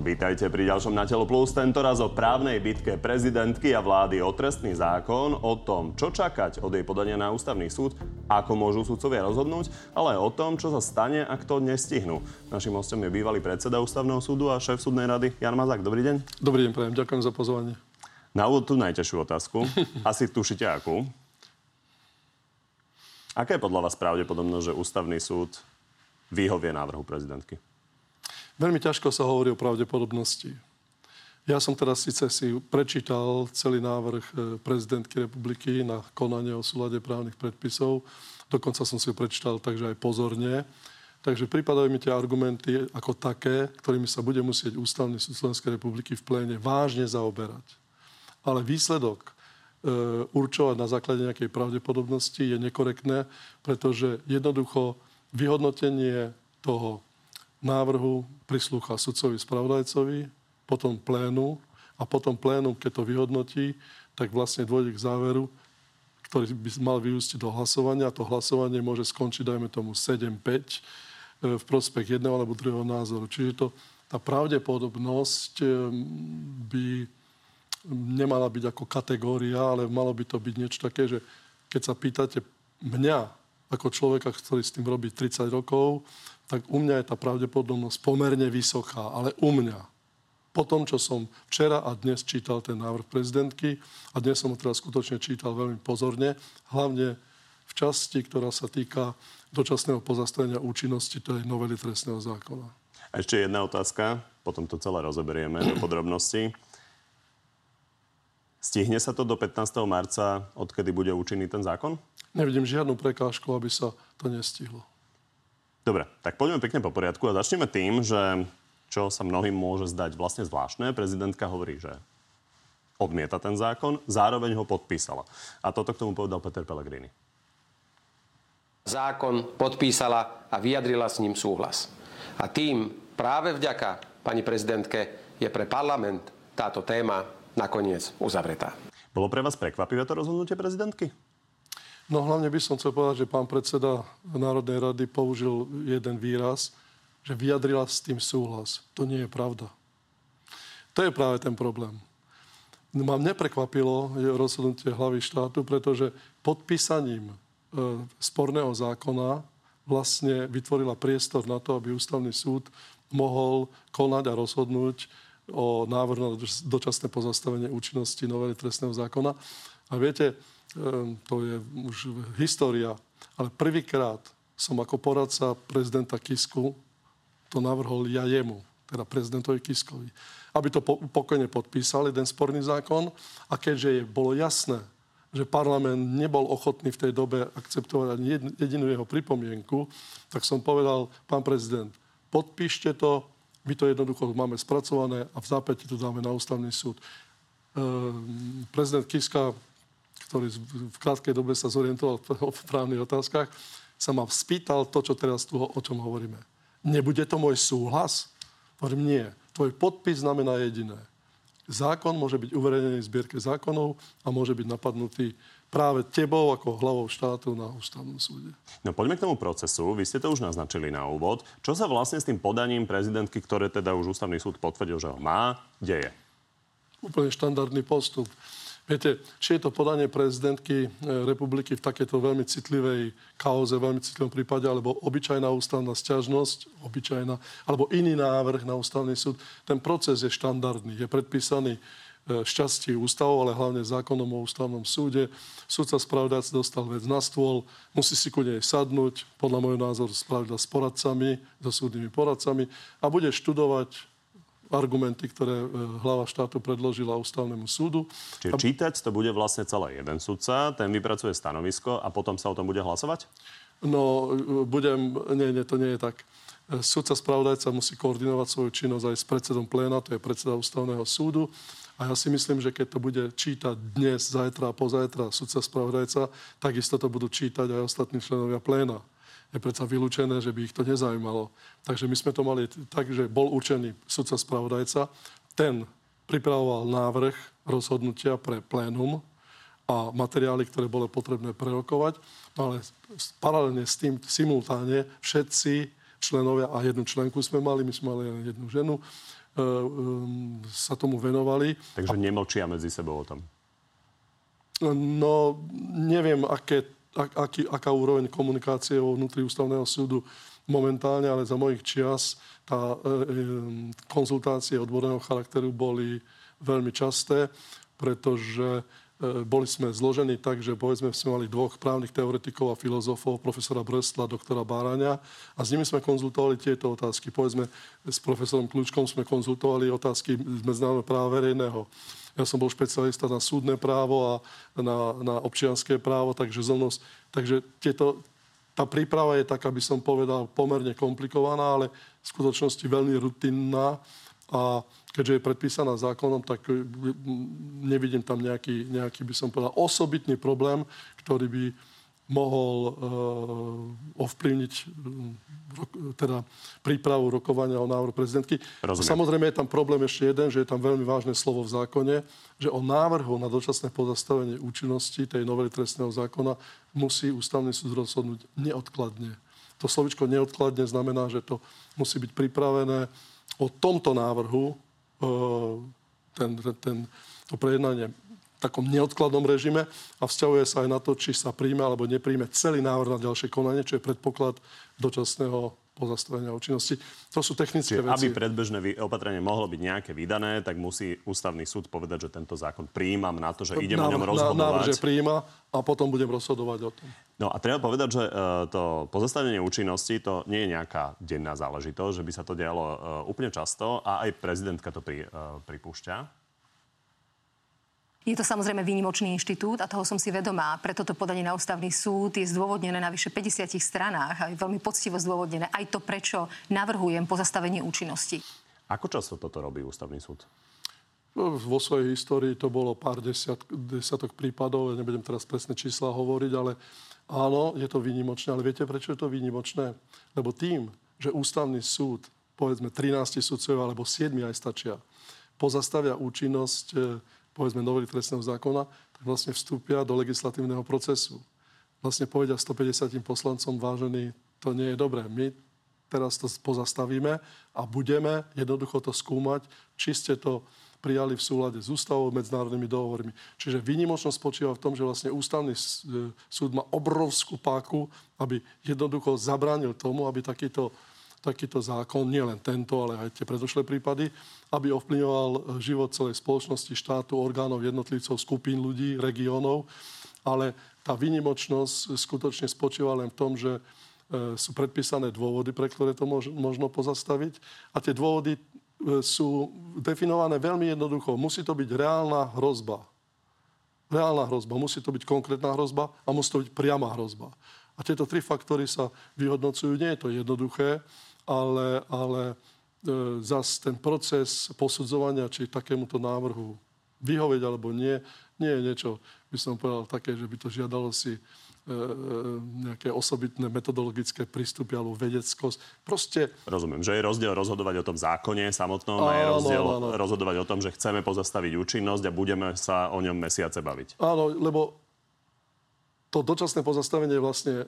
Vítajte pri ďalšom Na telo plus, tentoraz o právnej bitke prezidentky a vlády o trestný zákon, o tom, čo čakať od jej podania na ústavný súd, ako môžu súdcovia rozhodnúť, ale aj o tom, čo sa stane, ak to nestihnú. Našim hostom je bývalý predseda ústavného súdu a šéf súdnej rady Jan Mazák. Dobrý deň. Dobrý deň, prajem. Ďakujem za pozvanie. Na úvod tú najťažšiu otázku. Asi tušíte akú. Aká je podľa vás pravdepodobnosť, že ústavný súd vyhovie návrhu prezidentky? Veľmi ťažko sa hovorí o pravdepodobnosti. Ja som teraz síce si prečítal celý návrh e, prezidentky republiky na konanie o súlade právnych predpisov. Dokonca som si ho prečítal takže aj pozorne. Takže pripadajú mi tie argumenty ako také, ktorými sa bude musieť Ústavný súd Slovenskej republiky v pléne vážne zaoberať. Ale výsledok e, určovať na základe nejakej pravdepodobnosti je nekorektné, pretože jednoducho vyhodnotenie toho návrhu prislúcha sudcovi spravodajcovi, potom plénu a potom plénum, keď to vyhodnotí, tak vlastne dôjde k záveru, ktorý by mal vyústiť do hlasovania. A to hlasovanie môže skončiť, dajme tomu, 7-5 e, v prospech jedného alebo druhého názoru. Čiže to, tá pravdepodobnosť e, by nemala byť ako kategória, ale malo by to byť niečo také, že keď sa pýtate mňa, ako človeka, ktorý s tým robí 30 rokov, tak u mňa je tá pravdepodobnosť pomerne vysoká, ale u mňa. Po tom, čo som včera a dnes čítal ten návrh prezidentky, a dnes som ho teraz skutočne čítal veľmi pozorne, hlavne v časti, ktorá sa týka dočasného pozastavenia účinnosti tej novely trestného zákona. A ešte jedna otázka, potom to celé rozoberieme do podrobností. Stihne sa to do 15. marca, odkedy bude účinný ten zákon? Nevidím žiadnu prekážku, aby sa to nestihlo. Dobre, tak poďme pekne po poriadku a začneme tým, že čo sa mnohým môže zdať vlastne zvláštne. Prezidentka hovorí, že odmieta ten zákon, zároveň ho podpísala. A toto k tomu povedal Peter Pellegrini. Zákon podpísala a vyjadrila s ním súhlas. A tým práve vďaka pani prezidentke je pre parlament táto téma nakoniec uzavretá. Bolo pre vás prekvapivé to rozhodnutie prezidentky? No hlavne by som chcel povedať, že pán predseda Národnej rady použil jeden výraz, že vyjadrila s tým súhlas. To nie je pravda. To je práve ten problém. Mám neprekvapilo rozhodnutie hlavy štátu, pretože podpísaním e, sporného zákona vlastne vytvorila priestor na to, aby ústavný súd mohol konať a rozhodnúť o návrhu na dočasné pozastavenie účinnosti novely trestného zákona. A viete, to je už história, ale prvýkrát som ako poradca prezidenta Kisku to navrhol ja jemu, teda prezidentovi Kiskovi, aby to pokojne podpísal, jeden sporný zákon a keďže je, bolo jasné, že parlament nebol ochotný v tej dobe akceptovať ani jedinú jeho pripomienku, tak som povedal, pán prezident, podpíšte to, my to jednoducho máme spracované a v zápäti to dáme na ústavný súd. Ehm, prezident Kiska ktorý v krátkej dobe sa zorientoval v právnych otázkach, sa ma spýtal to, čo teraz tu, o čom hovoríme. Nebude to môj súhlas? Hovorím, nie. Tvoj podpis znamená jediné. Zákon môže byť uverejnený v zbierke zákonov a môže byť napadnutý práve tebou ako hlavou štátu na ústavnom súde. No poďme k tomu procesu. Vy ste to už naznačili na úvod. Čo sa vlastne s tým podaním prezidentky, ktoré teda už ústavný súd potvrdil, že ho má, deje? Úplne štandardný postup. Viete, či je to podanie prezidentky e, republiky v takéto veľmi citlivej kauze, veľmi citlivom prípade, alebo obyčajná ústavná stiažnosť, obyčajná, alebo iný návrh na ústavný súd, ten proces je štandardný, je predpísaný e, šťastí ústavou, ale hlavne zákonom o ústavnom súde. Súdca spravodajca dostal vec na stôl, musí si ku nej sadnúť, podľa môjho názoru spravidla s poradcami, so súdnymi poradcami a bude študovať argumenty, ktoré e, hlava štátu predložila ústavnému súdu. Čiže čítať to bude vlastne celé jeden sudca, ten vypracuje stanovisko a potom sa o tom bude hlasovať? No, e, budem... Nie, nie, to nie je tak. E, sudca spravodajca musí koordinovať svoju činnosť aj s predsedom pléna, to je predseda ústavného súdu. A ja si myslím, že keď to bude čítať dnes, zajtra a pozajtra sudca spravodajca, takisto to budú čítať aj ostatní členovia pléna je predsa vylúčené, že by ich to nezaujímalo. Takže my sme to mali tak, že bol určený sudca spravodajca, ten pripravoval návrh rozhodnutia pre plénum a materiály, ktoré bolo potrebné prerokovať, no ale paralelne s tým simultáne všetci členovia a jednu členku sme mali, my sme mali len jednu ženu, sa tomu venovali. Takže nemlčia medzi sebou o tom. No, neviem, aké, ak, aký, aká úroveň komunikácie vo vnútri ústavného súdu momentálne, ale za mojich čias tá e, e, konzultácie odborného charakteru boli veľmi časté, pretože e, boli sme zložení tak, že povedzme sme mali dvoch právnych teoretikov a filozofov, profesora Brestla, doktora Báraňa a s nimi sme konzultovali tieto otázky. Povedzme, s profesorom Kľúčkom sme konzultovali otázky medzinárodného práva verejného ja som bol špecialista na súdne právo a na, na občianské právo, takže zlnosť. Takže tieto, tá príprava je tak, aby som povedal, pomerne komplikovaná, ale v skutočnosti veľmi rutinná. A keďže je predpísaná zákonom, tak nevidím tam nejaký, nejaký by som povedal, osobitný problém, ktorý by mohol uh, ovplyvniť uh, teda prípravu rokovania o návrhu prezidentky. Rozumiem. Samozrejme je tam problém ešte jeden, že je tam veľmi vážne slovo v zákone, že o návrhu na dočasné pozastavenie účinnosti tej novely trestného zákona musí ústavný súd rozhodnúť neodkladne. To slovičko neodkladne znamená, že to musí byť pripravené o tomto návrhu, ten, ten, ten, to prejednanie takom neodkladnom režime a vzťahuje sa aj na to, či sa príjme alebo nepríjme celý návrh na ďalšie konanie, čo je predpoklad dočasného pozastavenia účinnosti. To sú technické Čiže, veci. Aby predbežné opatrenie mohlo byť nejaké vydané, tak musí ústavný súd povedať, že tento zákon príjmam na to, že idem návrh, o ňom rozhodovať. Návrh, že príjma a potom budem rozhodovať o tom. No a treba povedať, že uh, to pozastavenie účinnosti to nie je nejaká denná záležitosť, že by sa to dialo uh, úplne často a aj prezidentka to pri, uh, pripúšťa. Je to samozrejme výnimočný inštitút a toho som si vedomá. Preto to podanie na ústavný súd je zdôvodnené na vyše 50 stranách a je veľmi poctivo zdôvodnené aj to, prečo navrhujem pozastavenie účinnosti. Ako často toto robí ústavný súd? No, vo svojej histórii to bolo pár desiat, desiatok prípadov, ja nebudem teraz presné čísla hovoriť, ale áno, je to výnimočné. Ale viete, prečo je to výnimočné? Lebo tým, že ústavný súd, povedzme 13 sudcov alebo 7 aj stačia, pozastavia účinnosť povedzme novely trestného zákona, tak vlastne vstúpia do legislatívneho procesu. Vlastne povedia 150 poslancom, vážený, to nie je dobré. My teraz to pozastavíme a budeme jednoducho to skúmať, či ste to prijali v súlade s ústavou, medzinárodnými dohovormi. Čiže výnimočnosť spočíva v tom, že vlastne ústavný e, súd má obrovskú páku, aby jednoducho zabránil tomu, aby takýto takýto zákon, nie len tento, ale aj tie predošlé prípady, aby ovplyvňoval život celej spoločnosti, štátu, orgánov, jednotlivcov, skupín ľudí, regiónov. Ale tá výnimočnosť skutočne spočíva len v tom, že e, sú predpísané dôvody, pre ktoré to možno pozastaviť. A tie dôvody sú definované veľmi jednoducho. Musí to byť reálna hrozba. Reálna hrozba. Musí to byť konkrétna hrozba a musí to byť priama hrozba. A tieto tri faktory sa vyhodnocujú. Nie je to jednoduché ale, ale e, zas ten proces posudzovania, či takémuto návrhu vyhovieť alebo nie, nie je niečo, by som povedal, také, že by to žiadalo si e, e, nejaké osobitné metodologické prístupy alebo vedeckosť. Proste... Rozumiem, že je rozdiel rozhodovať o tom zákone samotnom a je rozdiel áno, áno. rozhodovať o tom, že chceme pozastaviť účinnosť a budeme sa o ňom mesiace baviť. Áno, lebo to dočasné pozastavenie je vlastne e,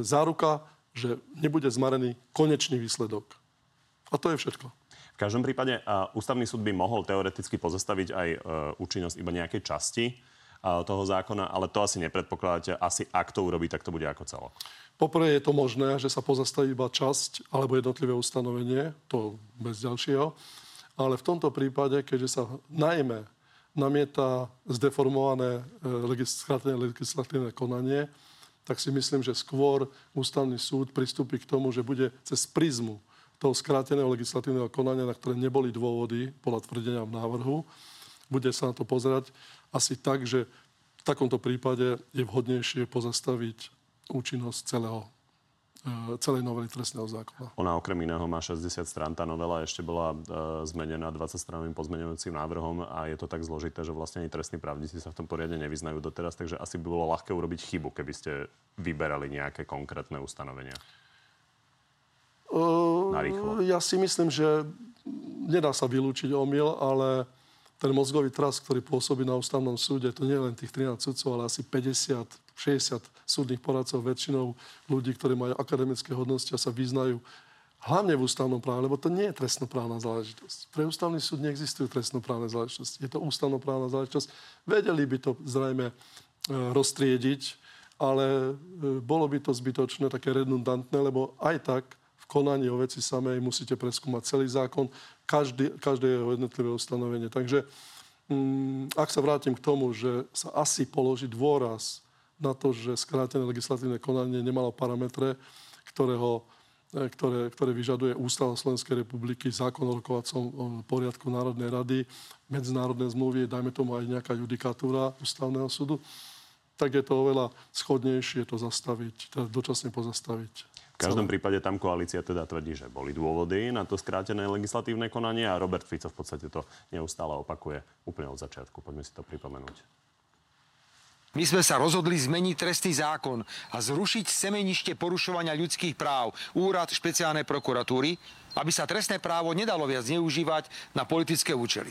záruka že nebude zmarený konečný výsledok. A to je všetko. V každom prípade uh, ústavný súd by mohol teoreticky pozastaviť aj uh, účinnosť iba nejakej časti uh, toho zákona, ale to asi nepredpokladáte. Asi ak to urobí, tak to bude ako celok. Poprvé je to možné, že sa pozastaví iba časť alebo jednotlivé ustanovenie, to bez ďalšieho. Ale v tomto prípade, keďže sa najmä namieta zdeformované legislatívne, legislatívne konanie, tak si myslím, že skôr ústavný súd pristúpi k tomu, že bude cez prizmu toho skráteného legislatívneho konania, na ktoré neboli dôvody podľa tvrdenia v návrhu, bude sa na to pozerať asi tak, že v takomto prípade je vhodnejšie pozastaviť účinnosť celého celej novely trestného zákona. Ona okrem iného má 60 strán. Tá novela ešte bola e, zmenená 20 stranovým pozmeňujúcim návrhom a je to tak zložité, že vlastne ani trestní právnici sa v tom poriadne nevyznajú doteraz, takže asi by bolo ľahké urobiť chybu, keby ste vyberali nejaké konkrétne ustanovenia. Uh, ja si myslím, že nedá sa vylúčiť omyl, ale ten mozgový tras, ktorý pôsobí na ústavnom súde, to nie je len tých 13 sudcov, ale asi 50, 60 súdnych poradcov, väčšinou ľudí, ktorí majú akademické hodnosti a sa vyznajú Hlavne v ústavnom práve, lebo to nie je trestnoprávna záležitosť. Pre ústavný súd neexistujú trestnoprávne záležitosti. Je to ústavnoprávna záležitosť. Vedeli by to zrejme e, roztriediť, ale e, bolo by to zbytočné, také redundantné, lebo aj tak v konaní o veci samej musíte preskúmať celý zákon, každý, každé jeho jednotlivé ustanovenie. Takže mm, ak sa vrátim k tomu, že sa asi položí dôraz na to, že skrátené legislatívne konanie nemalo parametre, ktoré ho E, ktoré, ktoré vyžaduje Ústava Slovenskej republiky, zákon o rokovacom poriadku Národnej rady, medzinárodné zmluvy, dajme tomu aj nejaká judikatúra Ústavného súdu, tak je to oveľa schodnejšie to zastaviť, teda dočasne pozastaviť. V každom prípade tam koalícia teda tvrdí, že boli dôvody na to skrátené legislatívne konanie a Robert Fico v podstate to neustále opakuje úplne od začiatku. Poďme si to pripomenúť. My sme sa rozhodli zmeniť trestný zákon a zrušiť semenište porušovania ľudských práv, úrad špeciálnej prokuratúry, aby sa trestné právo nedalo viac zneužívať na politické účely.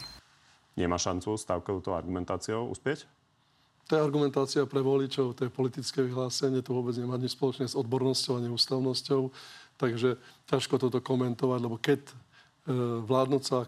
Nemá šancu s touto argumentáciou uspieť? To je argumentácia pre voličov, to je politické vyhlásenie, to vôbec nemá nič spoločné s odbornosťou a neústavnosťou. Takže ťažko toto komentovať, lebo keď E, vládnúca e,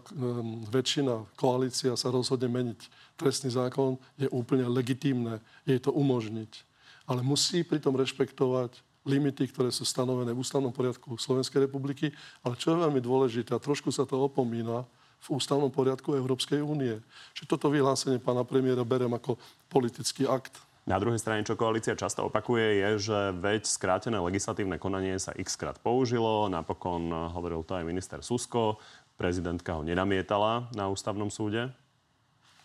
väčšina, koalícia sa rozhodne meniť trestný zákon, je úplne legitímne jej to umožniť. Ale musí pritom rešpektovať limity, ktoré sú stanovené v ústavnom poriadku Slovenskej republiky, ale čo je veľmi dôležité, a trošku sa to opomína, v ústavnom poriadku Európskej únie. Čiže toto vyhlásenie pána premiéra berem ako politický akt. Na druhej strane, čo koalícia často opakuje, je, že veď skrátené legislatívne konanie sa x krát použilo. Napokon hovoril to aj minister Susko. Prezidentka ho nenamietala na ústavnom súde.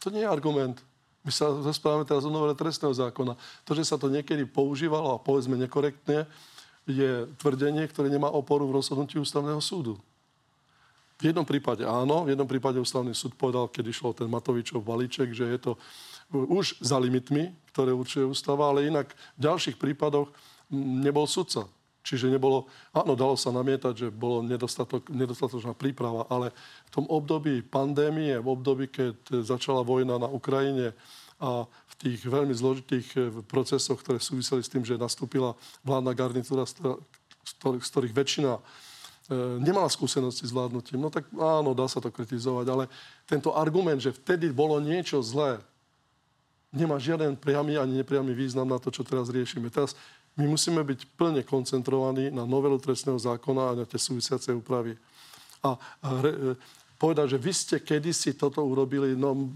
To nie je argument. My sa rozprávame teraz o novele trestného zákona. To, že sa to niekedy používalo a povedzme nekorektne, je tvrdenie, ktoré nemá oporu v rozhodnutí ústavného súdu. V jednom prípade áno, v jednom prípade ústavný súd povedal, keď išlo ten Matovičov balíček, že je to už za limitmi, ktoré určuje ústava, ale inak v ďalších prípadoch nebol sudca. Čiže nebolo, áno, dalo sa namietať, že bolo nedostatok, nedostatočná príprava, ale v tom období pandémie, v období, keď začala vojna na Ukrajine a v tých veľmi zložitých eh, procesoch, ktoré súviseli s tým, že nastúpila vládna garnitúra, z ktorých, väčšina eh, nemala skúsenosti s vládnutím, no tak áno, dá sa to kritizovať, ale tento argument, že vtedy bolo niečo zlé, nemá žiaden priamy ani nepriamy význam na to, čo teraz riešime. Teraz my musíme byť plne koncentrovaní na novelu trestného zákona a na tie súvisiace úpravy. A re, povedať, že vy ste kedysi toto urobili, no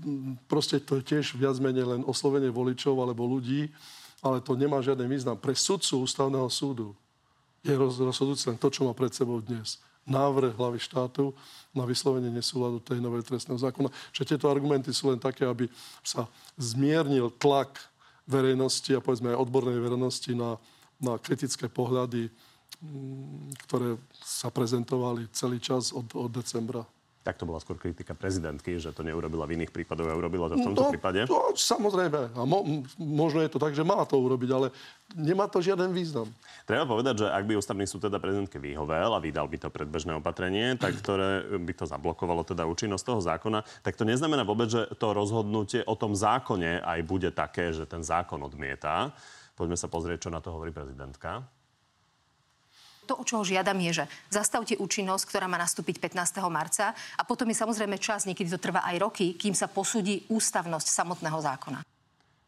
proste to je tiež viac menej len oslovenie voličov alebo ľudí, ale to nemá žiaden význam. Pre sudcu ústavného súdu je rozhodujúce len to, čo má pred sebou dnes návrh hlavy štátu na vyslovenie nesúladu tej novej trestného zákona. Čiže tieto argumenty sú len také, aby sa zmiernil tlak verejnosti a povedzme aj odbornej verejnosti na, na kritické pohľady, mm, ktoré sa prezentovali celý čas od, od decembra. Tak to bola skôr kritika prezidentky, že to neurobila v iných prípadoch a urobila to v tomto no, prípade? To, samozrejme. A mo, možno je to tak, že mala to urobiť, ale nemá to žiaden význam. Treba povedať, že ak by ústavný súd teda prezidentke vyhovel a vydal by to predbežné opatrenie, tak ktoré by to zablokovalo teda účinnosť toho zákona, tak to neznamená vôbec, že to rozhodnutie o tom zákone aj bude také, že ten zákon odmieta. Poďme sa pozrieť, čo na to hovorí prezidentka. To, o čo žiadam, je, že zastavte účinnosť, ktorá má nastúpiť 15. marca a potom je samozrejme čas, niekedy to trvá aj roky, kým sa posúdi ústavnosť samotného zákona.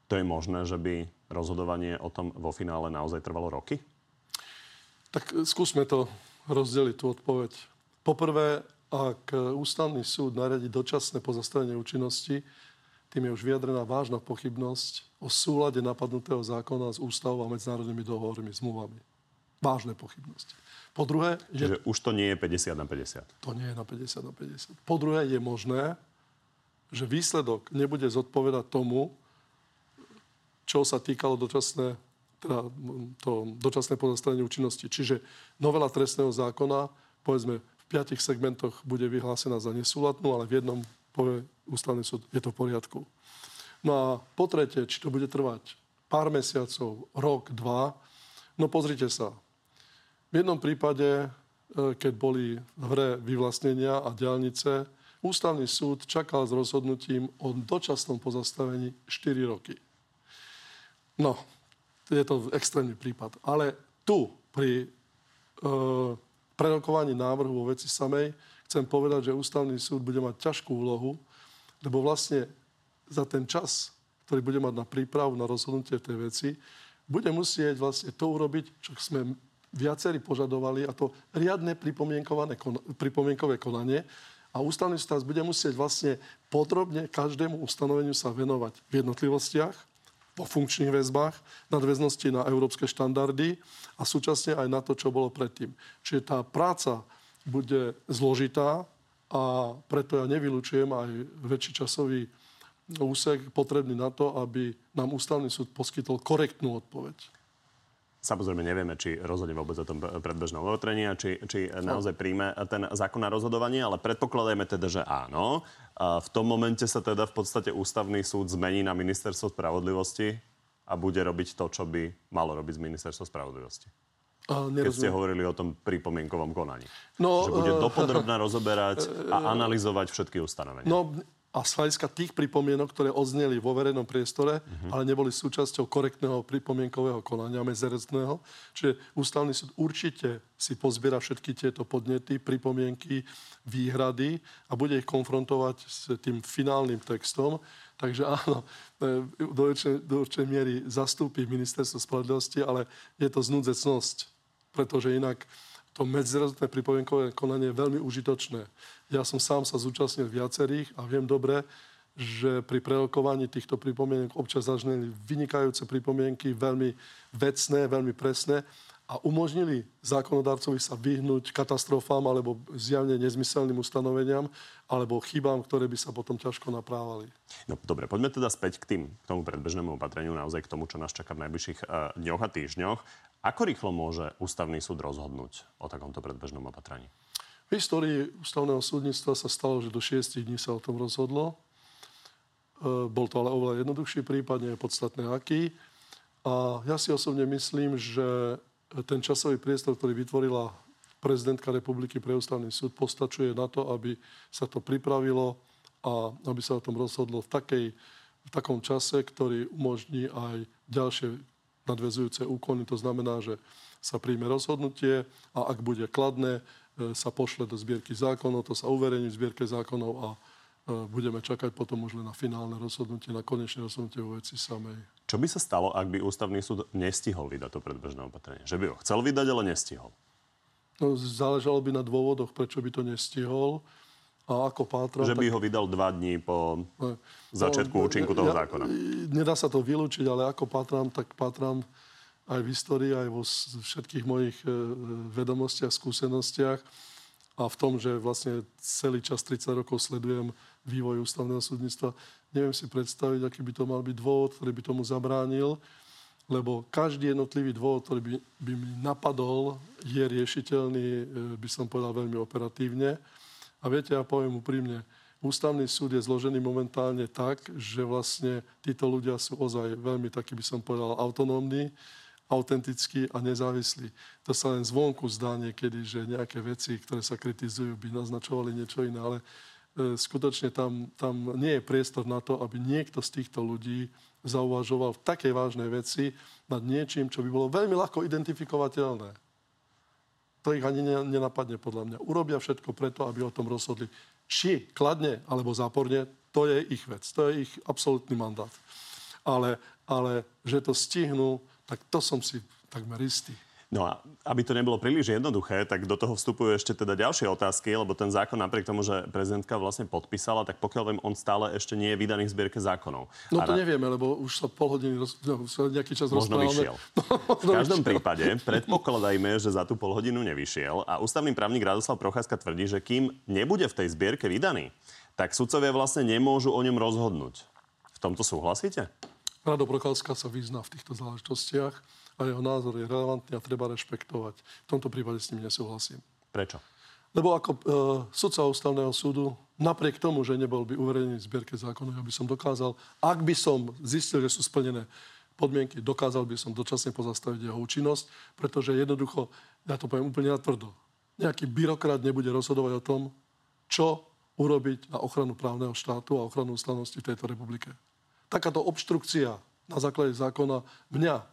To je možné, že by rozhodovanie o tom vo finále naozaj trvalo roky? Tak skúsme to rozdeliť, tú odpoveď. Poprvé, ak ústavný súd naradí dočasné pozastavenie účinnosti, tým je už vyjadrená vážna pochybnosť o súlade napadnutého zákona s ústavou a medzinárodnými dohovormi, zmluvami vážne pochybnosti. Po druhé... Čiže je, už to nie je 50 na 50. To nie je na 50 na 50. Po druhé je možné, že výsledok nebude zodpovedať tomu, čo sa týkalo dočasné, teda to dočasné pozastavenie účinnosti. Čiže novela trestného zákona, povedzme, v piatich segmentoch bude vyhlásená za nesúladnú, ale v jednom povie ústavný súd, je to v poriadku. No a po tretie, či to bude trvať pár mesiacov, rok, dva, no pozrite sa, v jednom prípade, e, keď boli v hre vyvlastnenia a diálnice, ústavný súd čakal s rozhodnutím o dočasnom pozastavení 4 roky. No, je to extrémny prípad. Ale tu, pri e, prerokovaní návrhu vo veci samej chcem povedať, že ústavný súd bude mať ťažkú úlohu, lebo vlastne za ten čas, ktorý bude mať na prípravu, na rozhodnutie tej veci, bude musieť vlastne to urobiť, čo sme viacerí požadovali, a to riadne pripomienkové konanie. A ústavný súd bude musieť vlastne podrobne každému ustanoveniu sa venovať v jednotlivostiach, vo funkčných väzbách, nadväznosti na európske štandardy a súčasne aj na to, čo bolo predtým. Čiže tá práca bude zložitá a preto ja nevylučujem aj väčší časový úsek potrebný na to, aby nám ústavný súd poskytol korektnú odpoveď. Samozrejme nevieme, či rozhodne vôbec o tom predbežnom opatrení a či, či naozaj príjme ten zákon na rozhodovanie, ale predpokladajme teda, že áno. A v tom momente sa teda v podstate ústavný súd zmení na ministerstvo spravodlivosti a bude robiť to, čo by malo robiť z ministerstva spravodlivosti. A Keď ste hovorili o tom pripomienkovom konaní. No, že bude uh, dopodrobne rozoberať a analyzovať všetky ustanovenia. No, a z hľadiska tých pripomienok, ktoré odzneli vo verejnom priestore, uh-huh. ale neboli súčasťou korektného pripomienkového konania medzerezného. Čiže ústavný súd určite si pozbiera všetky tieto podnety, pripomienky, výhrady a bude ich konfrontovať s tým finálnym textom. Takže áno, e, do určitej, do určitej miery zastúpi ministerstvo spravodlivosti, ale je to znúdzecnosť, pretože inak to medzirozumné pripomienkové konanie je veľmi užitočné. Ja som sám sa zúčastnil viacerých a viem dobre, že pri prerokovaní týchto pripomienok občas zažneli vynikajúce pripomienky, veľmi vecné, veľmi presné a umožnili zákonodarcovi sa vyhnúť katastrofám alebo zjavne nezmyselným ustanoveniam alebo chybám, ktoré by sa potom ťažko naprávali. No dobre, poďme teda späť k tým, k tomu predbežnému opatreniu, naozaj k tomu, čo nás čaká v najbližších uh, dňoch a týždňoch. Ako rýchlo môže ústavný súd rozhodnúť o takomto predbežnom opatrení? V histórii ústavného súdnictva sa stalo, že do 6 dní sa o tom rozhodlo. E, bol to ale oveľa jednoduchší prípad, nie je podstatné aký. A ja si osobne myslím, že ten časový priestor, ktorý vytvorila prezidentka republiky pre ústavný súd, postačuje na to, aby sa to pripravilo a aby sa o tom rozhodlo v, takej, v takom čase, ktorý umožní aj ďalšie nadvezujúce úkony. To znamená, že sa príjme rozhodnutie a ak bude kladné, sa pošle do zbierky zákonov, to sa uverejní v zbierke zákonov a e, budeme čakať potom už len na finálne rozhodnutie, na konečné rozhodnutie vo veci samej. Čo by sa stalo, ak by ústavný súd nestihol vydať to predbežné opatrenie? Že by ho chcel vydať, ale nestihol? No, záležalo by na dôvodoch, prečo by to nestihol. A ako pátram... Že by tak... ho vydal dva dní po ne, začiatku no, účinku toho ja, zákona. Nedá sa to vylúčiť, ale ako pátram, tak pátram aj v histórii, aj vo všetkých mojich e, vedomostiach, skúsenostiach a v tom, že vlastne celý čas 30 rokov sledujem vývoj ústavného súdnictva. Neviem si predstaviť, aký by to mal byť dôvod, ktorý by tomu zabránil, lebo každý jednotlivý dôvod, ktorý by, by mi napadol, je riešiteľný, e, by som povedal, veľmi operatívne. A viete, ja poviem úprimne, Ústavný súd je zložený momentálne tak, že vlastne títo ľudia sú ozaj veľmi taký, by som povedal, autonómni autentický a nezávislý. To sa len zvonku zdá niekedy, že nejaké veci, ktoré sa kritizujú, by naznačovali niečo iné, ale e, skutočne tam, tam nie je priestor na to, aby niekto z týchto ľudí zauvažoval v takej vážnej veci nad niečím, čo by bolo veľmi ľahko identifikovateľné. To ich ani nenapadne podľa mňa. Urobia všetko preto, aby o tom rozhodli. Či kladne alebo záporne, to je ich vec. To je ich absolútny mandát. Ale, ale že to stihnú, tak to som si takmer istý. No a aby to nebolo príliš jednoduché, tak do toho vstupujú ešte teda ďalšie otázky, lebo ten zákon napriek tomu, že prezidentka vlastne podpísala, tak pokiaľ viem, on stále ešte nie je vydaný v zbierke zákonov. No to a... nevieme, lebo už sa pol hodiny, roz... no, nejaký čas Možno rozprávame. vyšiel. No, v každom vyšiel. prípade predpokladajme, že za tú pol hodinu nevyšiel a ústavný právnik Radoslav Procházka tvrdí, že kým nebude v tej zbierke vydaný, tak sudcovia vlastne nemôžu o ňom rozhodnúť. V tomto súhlasíte? Rado Procházka sa vyzná v týchto záležitostiach a jeho názor je relevantný a treba rešpektovať. V tomto prípade s ním nesúhlasím. Prečo? Lebo ako e, sudca ústavného súdu, napriek tomu, že nebol by uverejnený v zbierke zákonov, aby som dokázal, ak by som zistil, že sú splnené podmienky, dokázal by som dočasne pozastaviť jeho účinnosť, pretože jednoducho, ja to poviem úplne natvrdo, nejaký byrokrat nebude rozhodovať o tom, čo urobiť na ochranu právneho štátu a ochranu ústavnosti v tejto republike takáto obštrukcia na základe zákona mňa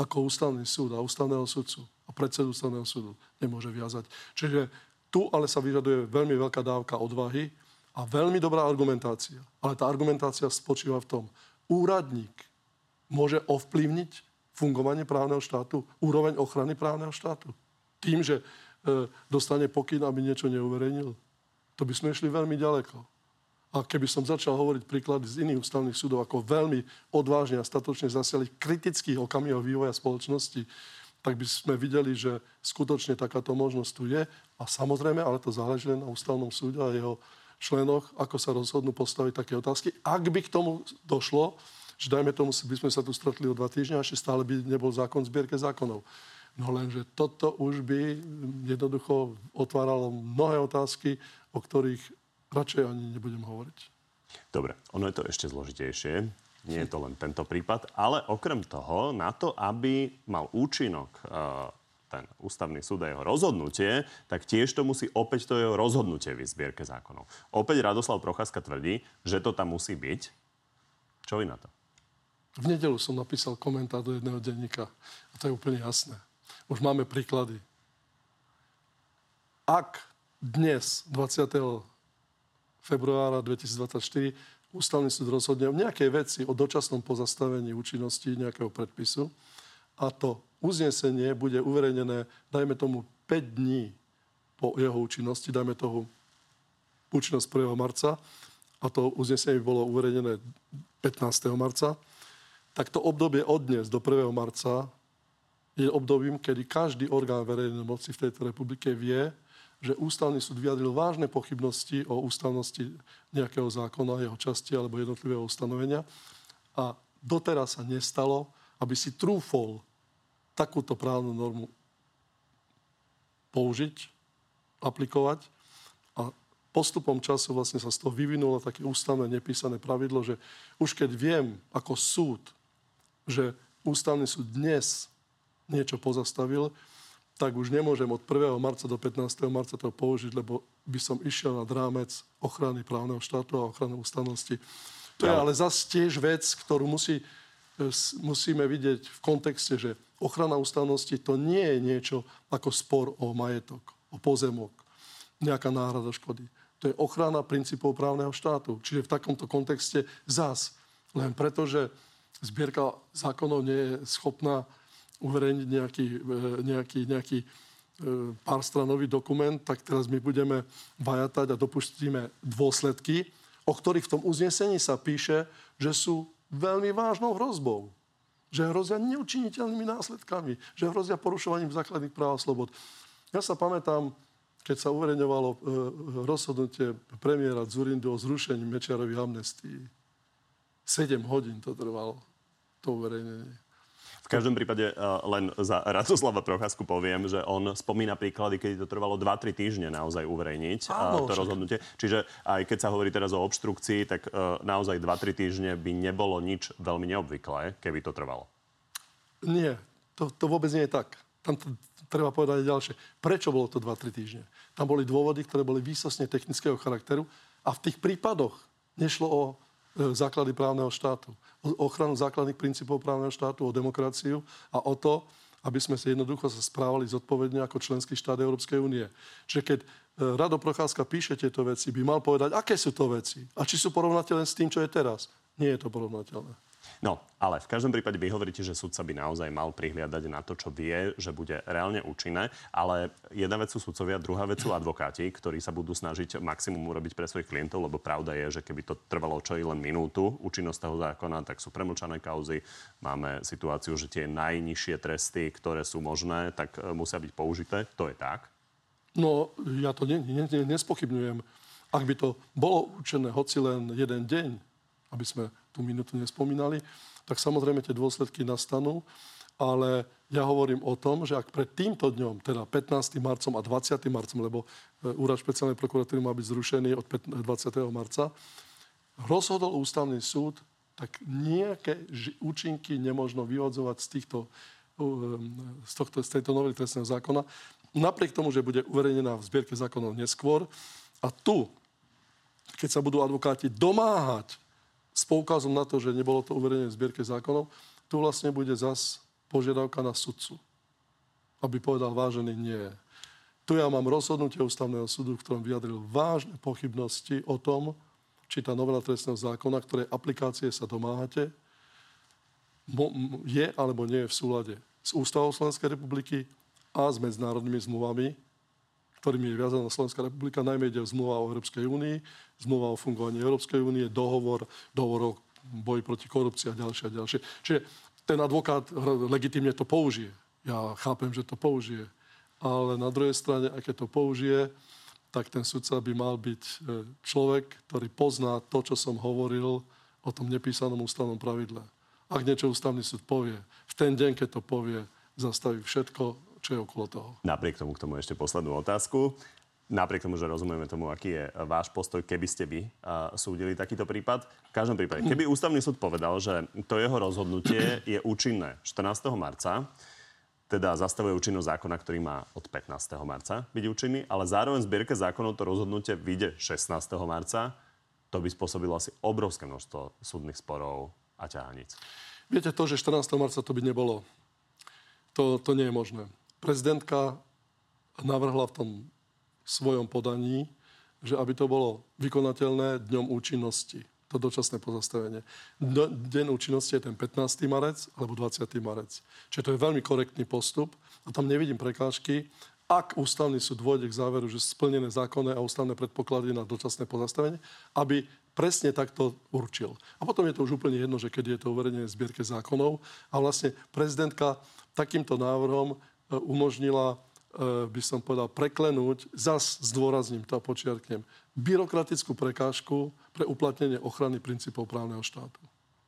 ako ústavný súd a ústavného sudcu a predsedu ústavného súdu nemôže viazať. Čiže tu ale sa vyžaduje veľmi veľká dávka odvahy a veľmi dobrá argumentácia. Ale tá argumentácia spočíva v tom, úradník môže ovplyvniť fungovanie právneho štátu, úroveň ochrany právneho štátu. Tým, že e, dostane pokyn, aby niečo neuverejnil. To by sme išli veľmi ďaleko. A keby som začal hovoriť príklady z iných ústavných súdov, ako veľmi odvážne a statočne zasiali kritických okamihoch vývoja spoločnosti, tak by sme videli, že skutočne takáto možnosť tu je. A samozrejme, ale to záleží len na ústavnom súde a jeho členoch, ako sa rozhodnú postaviť také otázky. Ak by k tomu došlo, že dajme tomu, by sme sa tu stretli o dva týždňa ešte stále by nebol zákon zbierke zákonov. No lenže toto už by jednoducho otváralo mnohé otázky, o ktorých radšej ani nebudem hovoriť. Dobre, ono je to ešte zložitejšie. Nie je to len tento prípad, ale okrem toho, na to, aby mal účinok uh, ten ústavný súd a jeho rozhodnutie, tak tiež to musí opäť to jeho rozhodnutie v zbierke zákonov. Opäť Radoslav Procházka tvrdí, že to tam musí byť. Čo vy na to? V nedelu som napísal komentár do jedného denníka a to je úplne jasné. Už máme príklady. Ak dnes, 20 februára 2024 ústavný súd rozhodne o nejakej veci o dočasnom pozastavení účinnosti nejakého predpisu a to uznesenie bude uverejnené, dajme tomu, 5 dní po jeho účinnosti, dajme toho účinnosť 1. marca a to uznesenie bolo uverejnené 15. marca, tak to obdobie od dnes do 1. marca je obdobím, kedy každý orgán verejnej moci v tejto republike vie, že ústavný súd vyjadril vážne pochybnosti o ústavnosti nejakého zákona, jeho časti alebo jednotlivého ustanovenia. A doteraz sa nestalo, aby si trúfol takúto právnu normu použiť, aplikovať. A postupom času vlastne sa z toho vyvinulo také ústavné nepísané pravidlo, že už keď viem ako súd, že ústavný súd dnes niečo pozastavil, tak už nemôžem od 1. marca do 15. marca to použiť, lebo by som išiel nad rámec ochrany právneho štátu a ochrany ústavnosti. To je ale zase tiež vec, ktorú musí, e, musíme vidieť v kontexte, že ochrana ústavnosti to nie je niečo ako spor o majetok, o pozemok, nejaká náhrada škody. To je ochrana princípov právneho štátu. Čiže v takomto kontexte zas, len preto, že zbierka zákonov nie je schopná uverejniť nejaký, e, nejaký, nejaký e, párstranový dokument, tak teraz my budeme vajatať a dopustíme dôsledky, o ktorých v tom uznesení sa píše, že sú veľmi vážnou hrozbou. Že hrozia neučiniteľnými následkami. Že hrozia porušovaním základných práv a slobod. Ja sa pamätám, keď sa uverejňovalo e, rozhodnutie premiéra Zurindu o zrušení Mečiarových amnestí. 7 hodín to trvalo, to uverejnenie. V každom prípade uh, len za Radoslava Procházku poviem, že on spomína príklady, kedy to trvalo 2-3 týždne naozaj uverejniť Áno, uh, to však. rozhodnutie. Čiže aj keď sa hovorí teraz o obštrukcii, tak uh, naozaj 2-3 týždne by nebolo nič veľmi neobvyklé, keby to trvalo. Nie, to, to vôbec nie je tak. Tam to, treba povedať ďalšie. Prečo bolo to 2-3 týždne? Tam boli dôvody, ktoré boli výsostne technického charakteru a v tých prípadoch nešlo o základy právneho štátu. O ochranu základných princípov právneho štátu, o demokraciu a o to, aby sme sa jednoducho sa správali zodpovedne ako členský štát Európskej únie. Čiže keď e, Rado Procházka píše tieto veci, by mal povedať, aké sú to veci a či sú porovnateľné s tým, čo je teraz. Nie je to porovnateľné. No, ale v každom prípade vy hovoríte, že sudca by naozaj mal prihliadať na to, čo vie, že bude reálne účinné, ale jedna vec sú sudcovia, druhá vec sú advokáti, ktorí sa budú snažiť maximum urobiť pre svojich klientov, lebo pravda je, že keby to trvalo čo i len minútu, účinnosť toho zákona, tak sú premlčané kauzy. Máme situáciu, že tie najnižšie tresty, ktoré sú možné, tak e, musia byť použité. To je tak? No, ja to ne, ne, ne, nespochybňujem. Ak by to bolo určené hoci len jeden deň, aby sme tú minútu nespomínali, tak samozrejme tie dôsledky nastanú. Ale ja hovorím o tom, že ak pred týmto dňom, teda 15. marcom a 20. marcom, lebo e, úrad špeciálnej prokuratúry má byť zrušený od 20. marca, rozhodol ústavný súd, tak nejaké účinky nemožno vyvodzovať z, týchto, e, z, tohto, z tejto novely trestného zákona. Napriek tomu, že bude uverejnená v zbierke zákonov neskôr. A tu, keď sa budú advokáti domáhať s poukazom na to, že nebolo to uvedené v zbierke zákonov, tu vlastne bude zas požiadavka na sudcu, aby povedal vážený nie. Tu ja mám rozhodnutie ústavného súdu, v ktorom vyjadril vážne pochybnosti o tom, či tá novela trestného zákona, ktoré aplikácie sa domáhate, je alebo nie je v súlade s ústavou Slovenskej republiky a s medzinárodnými zmluvami, ktorými je viazaná Slovenská republika, najmä ide zmluva o Európskej únii, zmluva o fungovaní Európskej únie, dohovor, dohovor o boji proti korupcii a ďalšie a ďalšie. Čiže ten advokát legitimne to použije. Ja chápem, že to použije. Ale na druhej strane, ak to použije, tak ten sudca by mal byť e, človek, ktorý pozná to, čo som hovoril o tom nepísanom ústavnom pravidle. Ak niečo ústavný súd povie, v ten deň, keď to povie, zastaví všetko, čo je okolo toho. Napriek tomu k tomu ešte poslednú otázku. Napriek tomu, že rozumieme tomu, aký je váš postoj, keby ste by uh, súdili takýto prípad. V každom prípade, keby ústavný súd povedal, že to jeho rozhodnutie je účinné 14. marca, teda zastavuje účinnosť zákona, ktorý má od 15. marca byť účinný, ale zároveň zbierke zákonov to rozhodnutie vyjde 16. marca, to by spôsobilo asi obrovské množstvo súdnych sporov a ťahaníc. Viete to, že 14. marca to by nebolo. To, to nie je možné prezidentka navrhla v tom svojom podaní, že aby to bolo vykonateľné dňom účinnosti, to dočasné pozastavenie. Deň účinnosti je ten 15. marec alebo 20. marec. Čiže to je veľmi korektný postup a tam nevidím prekážky. Ak ústavný súd dôjde k záveru, že splnené zákonné a ústavné predpoklady na dočasné pozastavenie, aby presne takto určil. A potom je to už úplne jedno, že keď je to uverejnené v zbierke zákonov a vlastne prezidentka takýmto návrhom umožnila, e, by som povedal, preklenúť, zas zdôrazním to a počiarknem, byrokratickú prekážku pre uplatnenie ochrany princípov právneho štátu.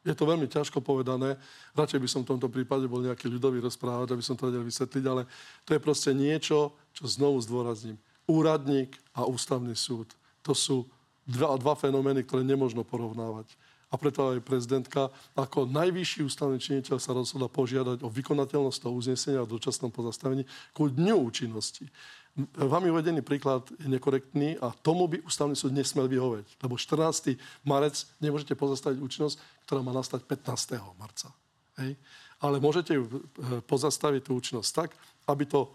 Je to veľmi ťažko povedané. Radšej by som v tomto prípade bol nejaký ľudový rozprávať, aby som to vedel vysvetliť, ale to je proste niečo, čo znovu zdôrazním. Úradník a ústavný súd. To sú dva, dva fenomény, ktoré nemôžno porovnávať a preto aj prezidentka ako najvyšší ústavný činiteľ sa rozhodla požiadať o vykonateľnosť toho uznesenia o dočasnom pozastavení ku dňu účinnosti. Vám uvedený príklad je nekorektný a tomu by ústavný súd nesmel vyhovieť, lebo 14. marec nemôžete pozastaviť účinnosť, ktorá má nastať 15. marca. Hej? Ale môžete ju eh, pozastaviť tú účinnosť tak, aby to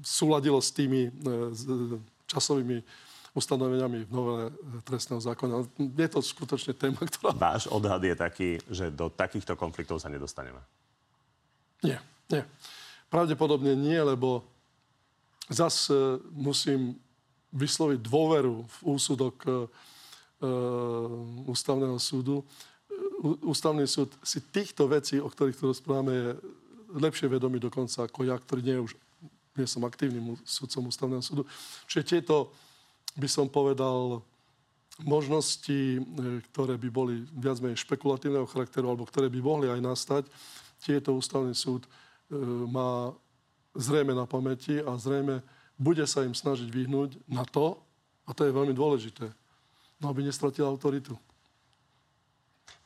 súladilo s tými eh, časovými ustanoveniami v novele trestného zákona. Je to skutočne téma, ktorá... Váš odhad je taký, že do takýchto konfliktov sa nedostaneme? Nie, nie. Pravdepodobne nie, lebo zase musím vysloviť dôveru v úsudok e, ústavného súdu. Ústavný súd si týchto vecí, o ktorých tu rozprávame, je lepšie vedomý dokonca ako ja, ktorý nie, je už, nie som aktívnym súdcom ústavného súdu. Čiže tieto by som povedal, možnosti, e, ktoré by boli viac menej špekulatívneho charakteru, alebo ktoré by mohli aj nastať, tieto ústavný súd e, má zrejme na pamäti a zrejme bude sa im snažiť vyhnúť na to, a to je veľmi dôležité, no aby nestratil autoritu.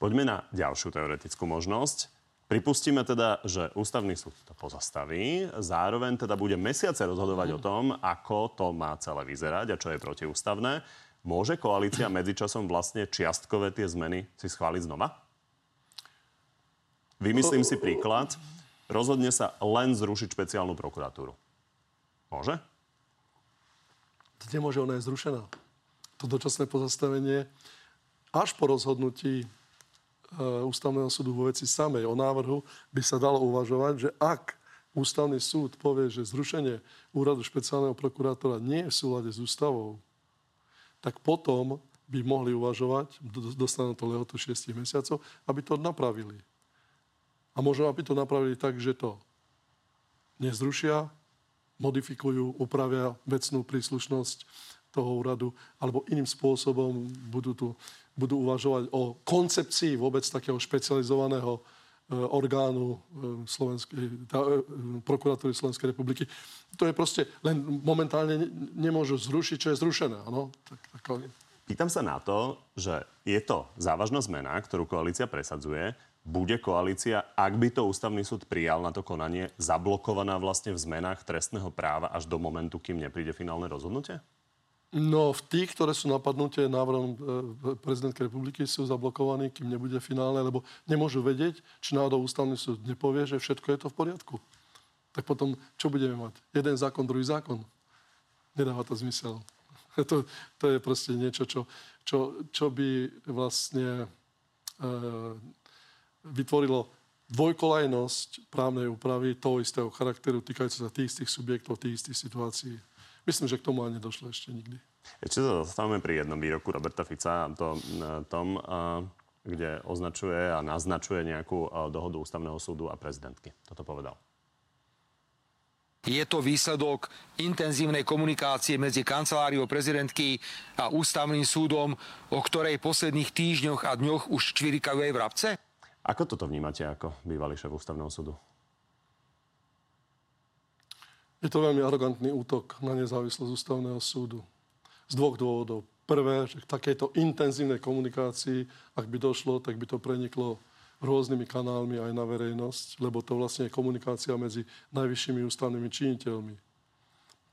Poďme na ďalšiu teoretickú možnosť. Pripustíme teda, že ústavný súd to pozastaví, zároveň teda bude mesiace rozhodovať mm. o tom, ako to má celé vyzerať a čo je protiústavné. Môže koalícia medzičasom vlastne čiastkové tie zmeny si schváliť znova? Vymyslím si príklad. Rozhodne sa len zrušiť špeciálnu prokuratúru. Môže? To nemôže, ona je zrušená. To dočasné pozastavenie až po rozhodnutí ústavného súdu vo veci samej o návrhu by sa dalo uvažovať, že ak ústavný súd povie, že zrušenie úradu špeciálneho prokurátora nie je v súlade s ústavou, tak potom by mohli uvažovať, dostanú to lehotu 6 mesiacov, aby to napravili. A možno, aby to napravili tak, že to nezrušia, modifikujú, upravia vecnú príslušnosť toho úradu, alebo iným spôsobom budú tu budú uvažovať o koncepcii vôbec takého špecializovaného e, orgánu e, Slovenskej, tá, e, prokuratúry Slovenskej republiky. To je proste, len momentálne nemôžu zrušiť, čo je zrušené. Ano? Tak, tak... Pýtam sa na to, že je to závažná zmena, ktorú koalícia presadzuje. Bude koalícia, ak by to ústavný súd prijal na to konanie, zablokovaná vlastne v zmenách trestného práva až do momentu, kým nepríde finálne rozhodnutie? No, v tých, ktoré sú napadnuté návrhom e, prezidentky republiky, sú zablokovaní, kým nebude finálne, lebo nemôžu vedieť, či náhodou ústavný súd nepovie, že všetko je to v poriadku. Tak potom, čo budeme mať? Jeden zákon, druhý zákon. Nedáva to zmysel. To, to je proste niečo, čo, čo, čo by vlastne e, vytvorilo dvojkolajnosť právnej úpravy toho istého charakteru týkajúce sa tých istých subjektov, tých istých situácií. Myslím, že k tomu ani nedošlo ešte nikdy. Ešte sa zastavíme pri jednom výroku Roberta Fica, to, e, tom, uh, kde označuje a naznačuje nejakú uh, dohodu ústavného súdu a prezidentky. Toto povedal. Je to výsledok intenzívnej komunikácie medzi kanceláriou prezidentky a ústavným súdom, o ktorej posledných týždňoch a dňoch už čvirikajú aj vrabce? Ako toto vnímate ako bývalý šéf ústavného súdu? Je to veľmi arogantný útok na nezávislosť ústavného súdu. Z dvoch dôvodov. Prvé, že k takejto intenzívnej komunikácii, ak by došlo, tak by to preniklo rôznymi kanálmi aj na verejnosť, lebo to vlastne je komunikácia medzi najvyššími ústavnými činiteľmi.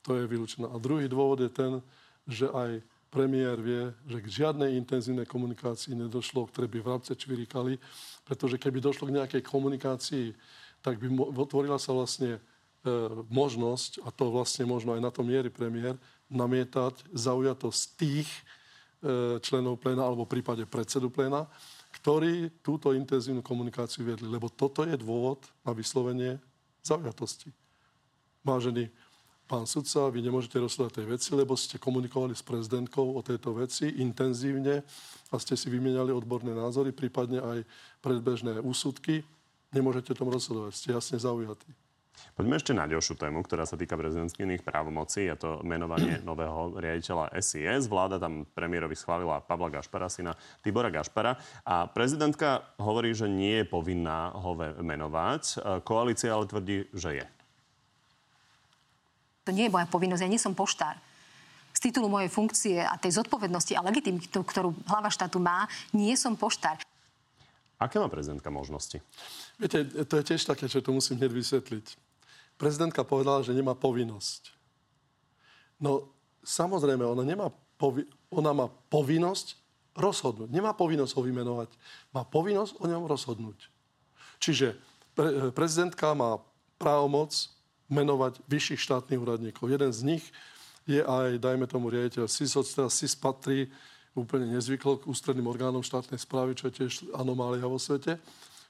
To je vylúčené. A druhý dôvod je ten, že aj premiér vie, že k žiadnej intenzívnej komunikácii nedošlo, ktoré by vrabce čvirikali, pretože keby došlo k nejakej komunikácii, tak by otvorila sa vlastne možnosť, a to vlastne možno aj na to miery premiér, namietať zaujatosť tých e, členov pléna alebo v prípade predsedu pléna, ktorí túto intenzívnu komunikáciu viedli. Lebo toto je dôvod na vyslovenie zaujatosti. Vážený pán sudca, vy nemôžete rozsledať tej veci, lebo ste komunikovali s prezidentkou o tejto veci intenzívne a ste si vymieniali odborné názory, prípadne aj predbežné úsudky. Nemôžete tom rozhodovať, ste jasne zaujatí. Poďme ešte na ďalšiu tému, ktorá sa týka prezidentských právomocí. Je to menovanie nového riaditeľa SIS. Vláda tam premiérovi schválila Pavla Gašpara, syna Tibora Gašpara. A prezidentka hovorí, že nie je povinná ho menovať. Koalícia ale tvrdí, že je. To nie je moja povinnosť, ja nie som poštár z titulu mojej funkcie a tej zodpovednosti a legitimitu, ktorú hlava štátu má, nie som poštár. Aké má prezidentka možnosti? Viete, to je tiež také, čo to musím hneď vysvetliť prezidentka povedala, že nemá povinnosť. No samozrejme, ona, nemá povi- ona má povinnosť rozhodnúť. Nemá povinnosť ho vymenovať. Má povinnosť o ňom rozhodnúť. Čiže pre- prezidentka má právomoc menovať vyšších štátnych úradníkov. Jeden z nich je aj, dajme tomu, riaditeľ SIS, teda SIS patrí úplne nezvyklo k ústredným orgánom štátnej správy, čo je tiež anomália vo svete.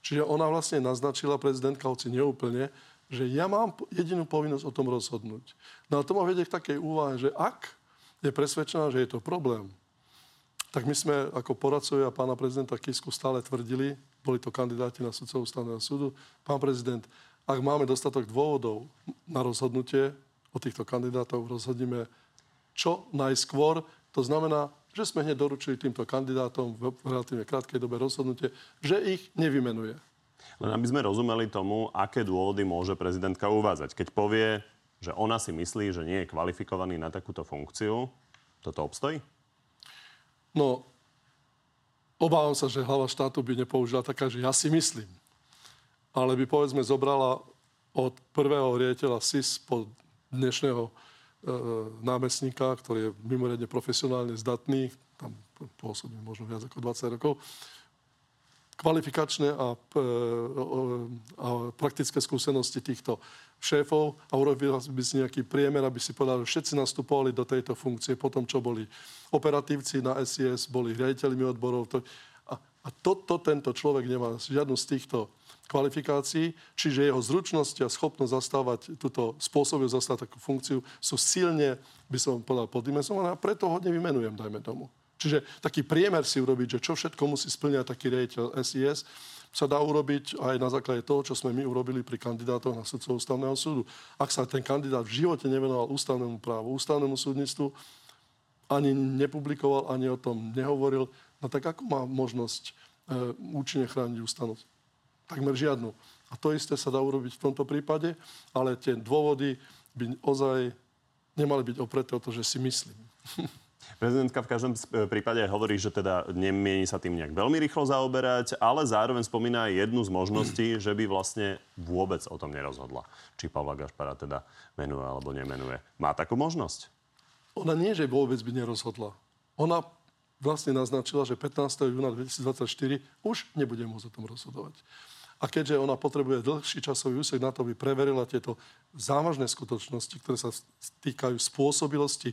Čiže ona vlastne naznačila prezidentka, hoci neúplne, že ja mám jedinú povinnosť o tom rozhodnúť. No a to ma vedie k takej úvahe, že ak je presvedčená, že je to problém, tak my sme ako poradcovia pána prezidenta Kisku stále tvrdili, boli to kandidáti na sudcov ústavného súdu, pán prezident, ak máme dostatok dôvodov na rozhodnutie o týchto kandidátov, rozhodneme čo najskôr. To znamená, že sme hneď doručili týmto kandidátom v relatívne krátkej dobe rozhodnutie, že ich nevymenuje. Len aby sme rozumeli tomu, aké dôvody môže prezidentka uvádzať. Keď povie, že ona si myslí, že nie je kvalifikovaný na takúto funkciu, toto obstojí? No, obávam sa, že hlava štátu by nepoužila taká, že ja si myslím. Ale by povedzme zobrala od prvého riaditeľa SIS po dnešného e, námestníka, ktorý je mimoriadne profesionálne zdatný, tam pôsobí možno viac ako 20 rokov, kvalifikačné a, e, a praktické skúsenosti týchto šéfov a urobil by si nejaký priemer, aby si povedal, že všetci nastupovali do tejto funkcie po tom, čo boli operatívci na SIS, boli riaditeľmi odborov. To, a, a toto tento človek nemá žiadnu z týchto kvalifikácií, čiže jeho zručnosti a schopnosť zastávať túto spôsobu zastávať takú funkciu sú silne, by som povedal, poddimenzované a preto hodne vymenujem, dajme tomu. Čiže taký priemer si urobiť, že čo všetko musí splňať taký riaditeľ SIS, sa dá urobiť aj na základe toho, čo sme my urobili pri kandidátoch na sudcov ústavného súdu. Ak sa ten kandidát v živote nevenoval ústavnému právu, ústavnému súdnictvu, ani nepublikoval, ani o tom nehovoril, no tak ako má možnosť e, účinne chrániť ústavnosť? Takmer žiadnu. A to isté sa dá urobiť v tomto prípade, ale tie dôvody by ozaj nemali byť opreté o to, že si myslím. Prezidentka v každom e, prípade hovorí, že teda nemieni sa tým nejak veľmi rýchlo zaoberať, ale zároveň spomína aj jednu z možností, že by vlastne vôbec o tom nerozhodla. Či Pavla Gašpara teda menuje alebo nemenuje. Má takú možnosť? ona nie, že vôbec by nerozhodla. Ona vlastne naznačila, že 15. júna 2024 už nebude môcť o tom rozhodovať. A keďže ona potrebuje dlhší časový úsek na to, aby preverila tieto závažné skutočnosti, ktoré sa týkajú spôsobilosti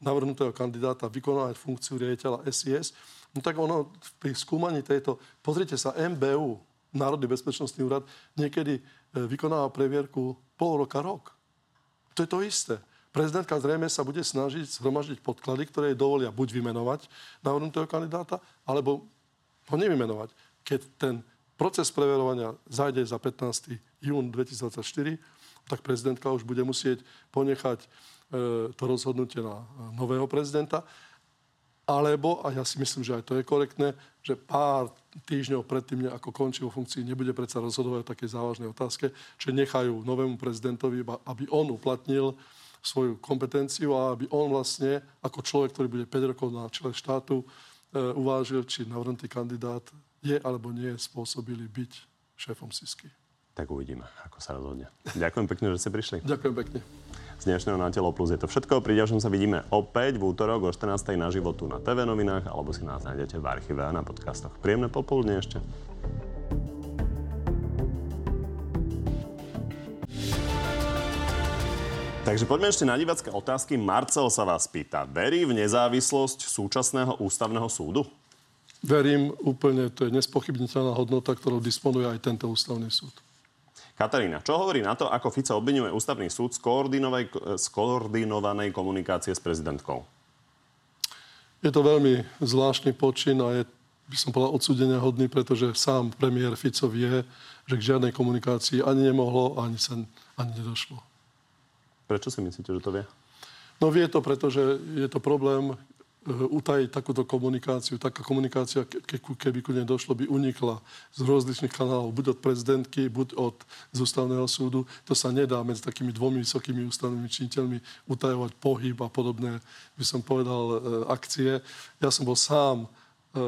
navrhnutého kandidáta vykonávať funkciu riaditeľa SIS, no tak ono pri skúmaní tejto, pozrite sa, MBU, Národný bezpečnostný úrad, niekedy e, vykonáva previerku pol roka, rok. To je to isté. Prezidentka zrejme sa bude snažiť zhromaždiť podklady, ktoré jej dovolia buď vymenovať navrhnutého kandidáta, alebo ho nevymenovať. Keď ten proces preverovania zajde za 15. jún 2024, tak prezidentka už bude musieť ponechať to rozhodnutie na nového prezidenta. Alebo, a ja si myslím, že aj to je korektné, že pár týždňov predtým, ako končí vo funkcii, nebude predsa rozhodovať o takej závažnej otázke, že nechajú novému prezidentovi, aby on uplatnil svoju kompetenciu a aby on vlastne, ako človek, ktorý bude 5 rokov na čele štátu, e, uvážil, či navrhnutý kandidát je alebo nie spôsobili byť šéfom SISky. Tak uvidíme, ako sa rozhodne. Ďakujem pekne, že ste prišli. Ďakujem pekne. Z dnešného Na telo plus je to všetko. Pri ďalšom sa vidíme opäť v útorok o 14. na životu na TV novinách alebo si nás nájdete v archíve a na podcastoch. Príjemné popoludne ešte. Takže poďme ešte na divacké otázky. Marcel sa vás pýta. Verí v nezávislosť súčasného ústavného súdu? Verím úplne, to je nespochybniteľná hodnota, ktorou disponuje aj tento ústavný súd. Katarína, čo hovorí na to, ako Fico obvinuje ústavný súd z, z koordinovanej komunikácie s prezidentkou? Je to veľmi zvláštny počin a je, by som povedal, odsúdenia hodný, pretože sám premiér Fico vie, že k žiadnej komunikácii ani nemohlo, ani sa ani nedošlo. Prečo si myslíte, že to vie? No vie to, pretože je to problém utajiť takúto komunikáciu. Taká komunikácia, ke, keby ku nej došlo, by unikla z rozličných kanálov, buď od prezidentky, buď od z ústavného súdu. To sa nedá medzi takými dvomi vysokými ústavnými činiteľmi utajovať pohyb a podobné, by som povedal, eh, akcie. Ja som bol sám eh,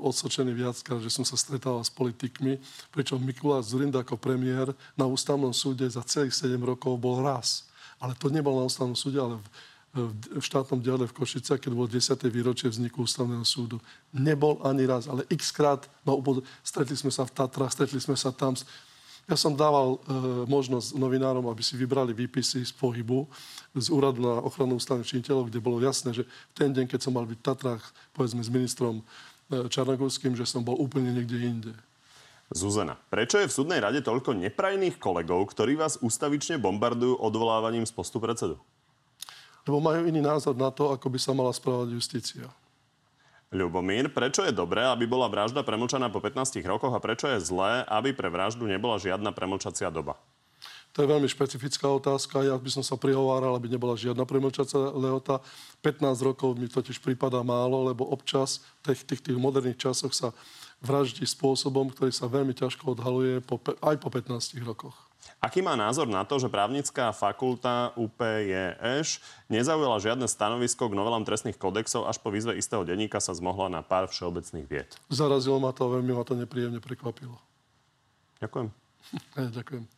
odsočený viackrát, že som sa stretával s politikmi, pričom Mikuláš Zurinda ako premiér na ústavnom súde za celých 7 rokov bol raz ale to nebolo na ústavnom súde, ale v, v štátnom diale v Košice, keď bolo 10. výročie vzniku ústavného súdu. Nebol ani raz, ale x krát, no, stretli sme sa v Tatrách, stretli sme sa tam. Ja som dával e, možnosť novinárom, aby si vybrali výpisy z pohybu z úradu na ochranu ústavných činiteľov, kde bolo jasné, že v ten deň, keď som mal byť v Tatrách, povedzme s ministrom e, Čarnogórským, že som bol úplne niekde inde. Zuzana, prečo je v súdnej rade toľko neprajných kolegov, ktorí vás ustavične bombardujú odvolávaním z postu predsedu? Lebo majú iný názor na to, ako by sa mala správať justícia. Ľubomír, prečo je dobré, aby bola vražda premlčaná po 15 rokoch a prečo je zlé, aby pre vraždu nebola žiadna premlčacia doba? To je veľmi špecifická otázka. Ja by som sa prihováral, aby nebola žiadna premlčacia lehota. 15 rokov mi totiž prípada málo, lebo občas v tých, tých, tých moderných časoch sa vraždí spôsobom, ktorý sa veľmi ťažko odhaluje po, aj po 15 rokoch. Aký má názor na to, že právnická fakulta UPJŠ nezaujala žiadne stanovisko k novelám trestných kodexov, až po výzve istého denníka sa zmohla na pár všeobecných vied? Zarazilo ma to a veľmi ma to nepríjemne prekvapilo. Ďakujem. Ďakujem.